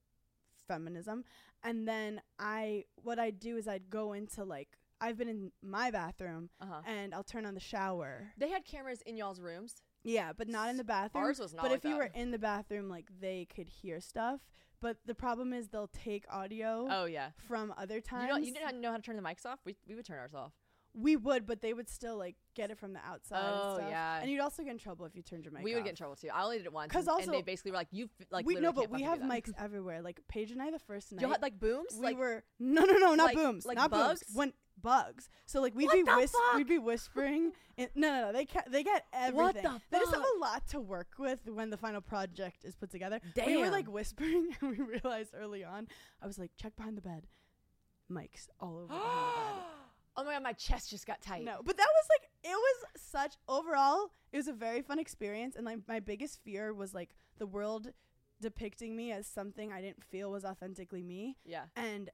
feminism. And then I, what I'd do is I'd go into like I've been in my bathroom, Uh-huh. and I'll turn on the shower. They had cameras in y'all's rooms. Yeah, but not in the bathroom. Ours was not But like if you that. were in the bathroom, like they could hear stuff. But the problem is they'll take audio Oh yeah. from other times. You don't you didn't know how to turn the mics off? We we would turn ours off. We would, but they would still like get it from the outside. Oh, and yeah. and you'd also get in trouble if you turned your mic. we would off. get in trouble too. I only did it once. 'Cause and, and also- they basically were like, "You f- like we no, but we have mics everywhere. Like Paige and I, the first night, You had like booms, we like were no, no, no, not like- booms, like not bugs? booms. When bugs, so like we'd What be whis- fuck? we'd be whispering. In, no, no, no. They ca- they get everything. the They just have a lot to work with when the final project is put together. We were like whispering, and we realized early on. I was like, check behind the bed. Mics all over behind the bed. Oh my god, my chest just got tight. No, but that was like it was such overall. It was a very fun experience, and like my biggest fear was like the world depicting me as something I didn't feel was authentically me, Yeah. and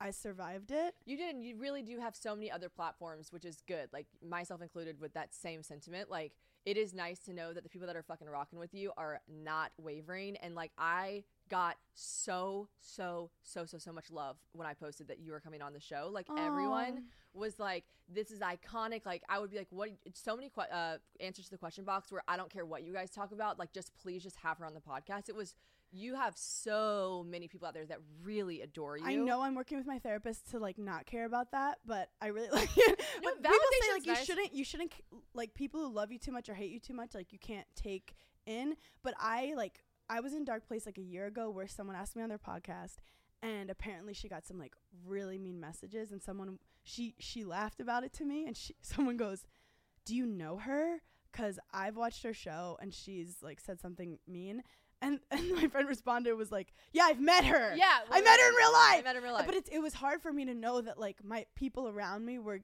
I survived it. You did, and you really do have so many other platforms, which is good. Like myself included, with that same sentiment. Like it is nice to know that the people that are fucking rocking with you are not wavering. And like I got so so so so so much love when I posted that you were coming on the show. Like everyone was like, "This is iconic." Like I would be like, "What?" So many que- uh, answers to the question box where I don't care what you guys talk about. Like just please just have her on the podcast. It was. You have so many people out there that really adore you. I know I'm working with my therapist to like not care about that, but I really like it. No, but people say like you nice. shouldn't you shouldn't like people who love you too much or hate you too much like you can't take in. But I like I was in dark place like a year ago where someone asked me on their podcast and apparently she got some like really mean messages and someone she she laughed about it to me and she someone goes, "Do you know her?" Cuz I've watched her show and she's like said something mean. And, and my friend responded was like, "Yeah, I've met her. Yeah, I met her in real life. I met her in real life. But it, it was hard for me to know that like my people around me were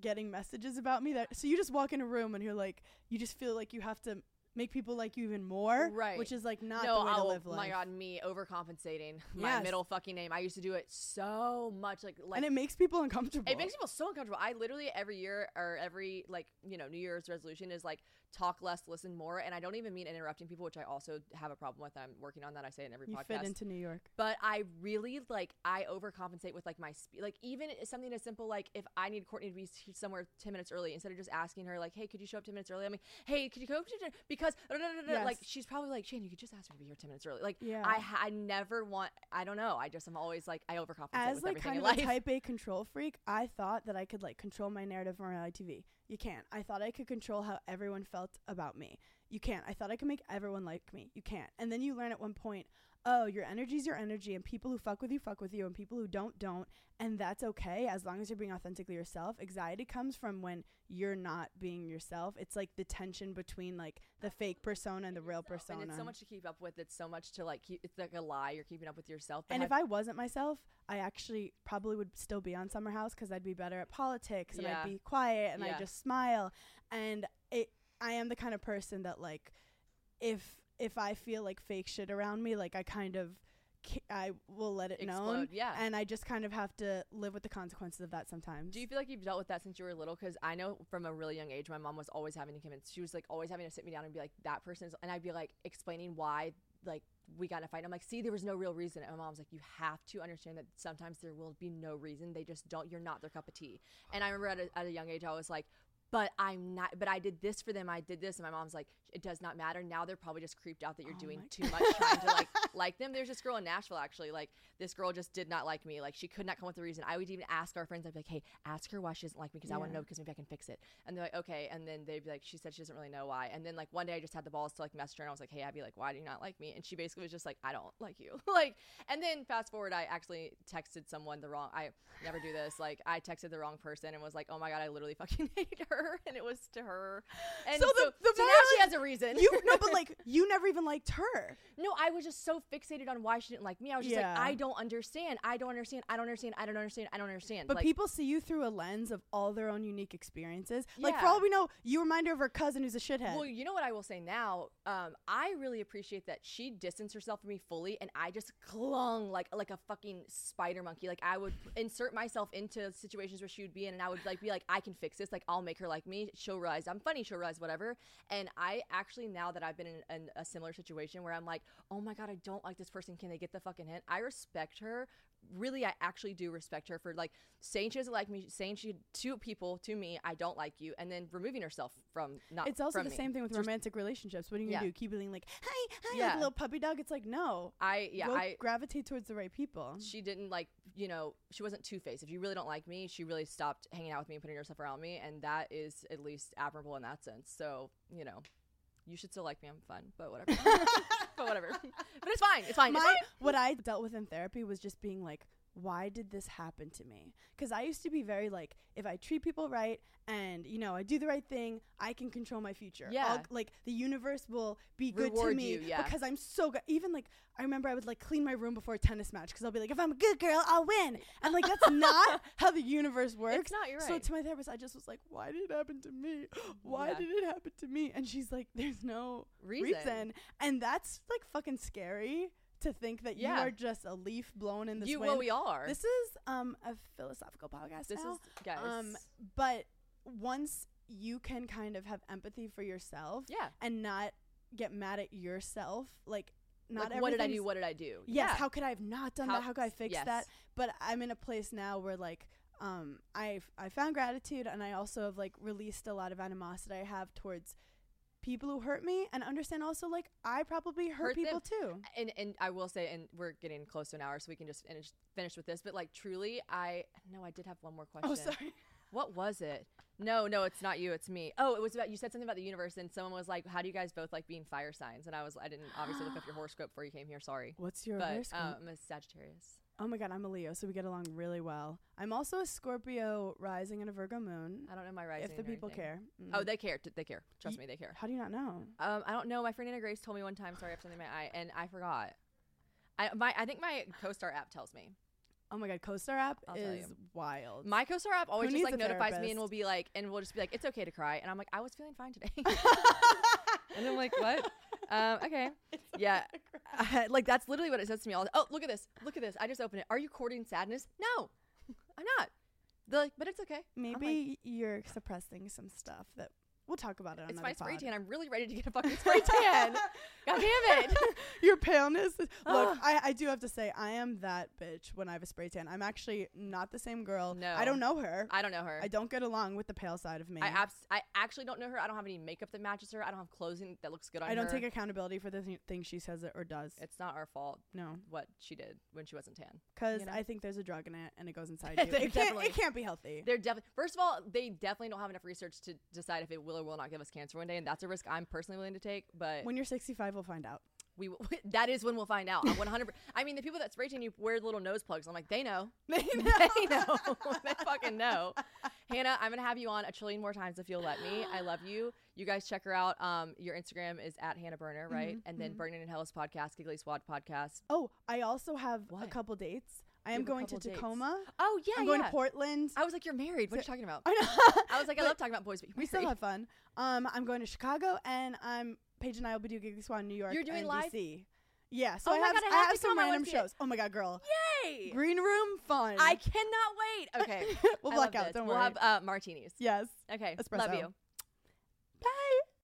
getting messages about me that so you just walk in a room and you're like you just feel like you have to make people like you even more Right. which is like not no, the way oh to live life my god, me overcompensating. My Yes. middle fucking name. I used to do it so much. Like, like and it makes people uncomfortable it makes people so uncomfortable. I literally every year or every like you know New Year's resolution is like talk less, listen more, and I don't even mean interrupting people, which I also have a problem with. I'm working on that. I say it in every podcast. you podcast. fit into New York but I really like I overcompensate with like my speed. Like even something as simple like if I need Courtney to be somewhere ten minutes early, instead of just asking her like, "Hey, could you show up ten minutes early?" I'm like, "Hey, could you go to ten-" because no, no, no, no. like she's probably like, "Shane, you could just ask her to be here ten minutes early." Like Yeah. I I never want. I don't know. I just am always like I overcompensate as with like everything kind in of a type A control freak, I thought that I could like control my narrative on reality TV. You can't. I thought I could control how everyone felt about me. You can't. I thought I could make everyone like me. You can't. And then you learn at one point, oh, your energy's your energy, and people who fuck with you fuck with you, and people who don't don't, and that's okay as long as you're being authentically yourself. Anxiety comes from when you're not being yourself. It's like the tension between like the fake persona and the real persona. and it's so much to keep up with. It's so much to like. Keep, it's like a lie. You're keeping up with yourself. And if I wasn't myself, I actually probably would still be on Summer House because I'd be better at politics and Yeah. I'd be quiet and Yeah. I'd just smile. And it, I am the kind of person that like, if if I feel like fake shit around me, like I kind of, ki- I will let it known. Explode, yeah. And I just kind of have to live with the consequences of that sometimes. Do you feel like you've dealt with that since you were little? Because I know from a really young age, my mom was always having to convince. She was like always having to sit me down and be like, "That person is," and I'd be like explaining why, like we got in a fight. I'm like, "See, there was no real reason." And my mom's like, "You have to understand that sometimes there will be no reason. They just don't. You're not their cup of tea." And I remember at a, at a young age, I was like. But I'm not. But I did this for them. I did this, and my mom's like, "It does not matter." Now they're probably just creeped out that you're Oh doing too much, trying to like like them. There's this girl in Nashville actually. Like this girl just did not like me. Like she could not come up with a reason. I would even ask our friends. I'd be like, "Hey, ask her why she doesn't like me because I want to know because maybe I can fix it." And they're like, "Okay." And then they'd be like, "She said she doesn't really know why." And then like one day I just had the balls to like message her and I was like, "Hey, Abby, like why do you not like me?" And she basically was just like, "I don't like you." like, and then fast forward, I actually texted someone the wrong. I never do this. Like I texted the wrong person and was like, "Oh my god, I literally fucking hate her," and it was to her. And So so, the- the so now she has a reason. you no, but like you never even liked her. No, I was just so fixated on why she didn't like me. I was just Yeah. like, I don't understand. I don't understand. I don't understand. I don't understand. I don't understand. But like, people see you through a lens of all their own unique experiences. Like for all we know, you remind her of her cousin who's a shithead. Well, you know what I will say now. Um, I really appreciate that she distanced herself from me fully, and I just clung like like a fucking spider monkey. Like I would insert myself into situations where she would be in, and I would like be like, I can fix this. Like I'll make her like me. She'll realize I'm funny. She'll realize whatever. And I actually now that I've been in, in a similar situation where I'm like, oh my god, I don't like this person. Can they get the fucking hint? I respect her. Really, I actually do respect her for like saying she doesn't like me, saying she to people to me, I don't like you, and then removing herself from not. It's also the me. same thing with romantic relationships. What are you Yeah. do? Keep being like, hi, hi, like Yeah. a little puppy dog. It's like, no. I yeah Go I gravitate towards the right people. she didn't like you know she wasn't two faced. If you really don't like me, she really stopped hanging out with me and putting herself around me, and that is at least admirable in that sense. So you know, you should still like me. I'm fun, but whatever. but whatever. but it's fine. It's fine. It's fine. what I dealt with in therapy was just being like, why did this happen to me? Because I used to be very like, if I treat people right and you know I do the right thing, I can control my future. Yeah. I'll, like the universe will be good to me you, yeah. because I'm so good. Even like I remember I would like clean my room before a tennis match because I'll be like, if I'm a good girl, I'll win. And like that's not how the universe works. It's not. You're right. So to my therapist, I just was like, why did it happen to me? Why Yeah. did it happen to me? And she's like, there's no Reason. reason. And that's like fucking scary to think that Yeah. you are just a leaf blown in this you wind. well, we are. This is um a philosophical podcast this now. is guys. um but once you can kind of have empathy for yourself yeah. and not get mad at yourself, like not like, what did I do? What did I do? Yes, Yeah. how could I have not done How- that? How could I fix yes. that? But I'm in a place now where like um I I found gratitude and I also have like released a lot of animosity I have towards people who hurt me and understand also like I probably hurt, Hurt them. people too. and and I will say, and we're getting close to an hour, so we can just finish finish with this. But like, truly, I no, I did have one more question. Oh sorry. What was it? No, no, it's not you. It's me. Oh, it was about you said something about the universe, and someone was like, "How do you guys both like being fire signs?" And I was, I didn't obviously look up your horoscope before you came here. Sorry, What's your but horoscope? um, I'm a Sagittarius. Oh my god, I'm a Leo, so we get along really well. I'm also a Scorpio rising and a Virgo moon. I don't know my rising. if the people anything. care. Oh, Mm. they care. They care. Trust me, they care. how do you not know? Um, I don't know. My friend Anna Grace told me one time. Sorry, I have something in my eye, and I forgot. I my I think my CoStar app tells me. Oh my god, CoStar app I'll is wild. My CoStar app always just like notifies me and therapist? will be like, and we'll just be like, it's okay to cry, and I'm like, I was feeling fine today, and I'm like, what? Um, okay, yeah, like that's literally what it says to me. All oh, look at this, look at this. I just opened it. Are you courting sadness? No, I'm not. They're like, but it's okay. I'm like, Maybe you're suppressing some stuff that we'll talk about it on it's my spray pod. tan. I'm really ready to get a fucking spray tan. God damn it. Your paleness. is- Look, I, I do have to say, I am that bitch when I have a spray tan. I'm actually not the same girl. No. I don't know her. I don't know her. I don't get along with the pale side of me. I abs- I actually don't know her. I don't have any makeup that matches her. I don't have clothing that looks good on her. I don't her. take accountability for the th- thing she says it or does. It's not our fault no, what she did when she wasn't tan. because you know? I think there's a drug in it and it goes inside you. It can't, it can't be healthy. They're definitely first of all, they definitely don't have enough research to decide if it will or will not give us cancer one day, and that's a risk I'm personally willing to take. But When you're 65, we'll find out. we will, that is when we'll find out. I'm 100. I mean, the people that spray tan you wear little nose plugs. I'm like, they know. They they know. they fucking know. Hannah, I'm gonna have you on a trillion more times if you'll let me. I love you. You guys check her out. Um, your Instagram is at Hannah Berner, right? Mhm, and then mhm. Burning in Hell's podcast, Giggly Squad podcast. Oh, I also have a couple dates. I am going to couple dates. Tacoma. Oh yeah, I'm going yeah. to Portland. I was like, you're married. What are you talking about? I know. I was like, I love talking about boys, but we still have fun. Um, I'm going to Chicago, and I'm Paige and I will be doing Giggly Squad in New York. You're doing and live? DC. Yeah, so Oh I have, God, I I have have some random it. shows. Oh my god, girl! Yay! Green room fun. I cannot wait. Okay. we'll I black out. this. Don't worry. we'll have uh, martinis. yes. Okay. Love you.